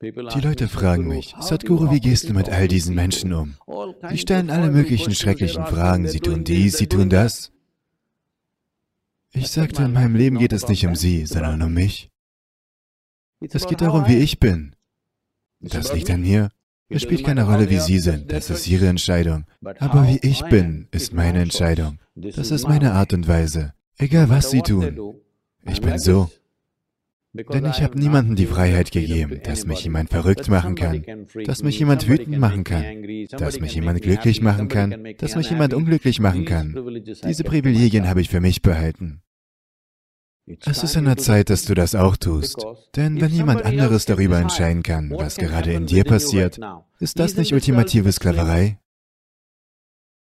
Die Leute fragen mich, Sadhguru, wie gehst du mit all diesen Menschen um? Sie stellen alle möglichen schrecklichen Fragen, sie tun dies, sie tun das. Ich sagte, in meinem Leben geht es nicht um sie, sondern um mich. Es geht darum, wie ich bin. Das liegt an mir. Es spielt keine Rolle, wie Sie sind, das ist Ihre Entscheidung. Aber wie ich bin, ist meine Entscheidung. Das ist meine Art und Weise. Egal was Sie tun. Ich bin so. Denn ich habe niemandem die Freiheit gegeben, dass mich jemand verrückt machen kann, dass mich jemand wütend machen kann, dass mich jemand glücklich machen kann, dass mich jemand unglücklich machen kann. Diese Privilegien habe ich für mich behalten. Es ist an der Zeit, dass du das auch tust. Denn wenn jemand anderes darüber entscheiden kann, was gerade in dir passiert, ist das nicht ultimative Sklaverei?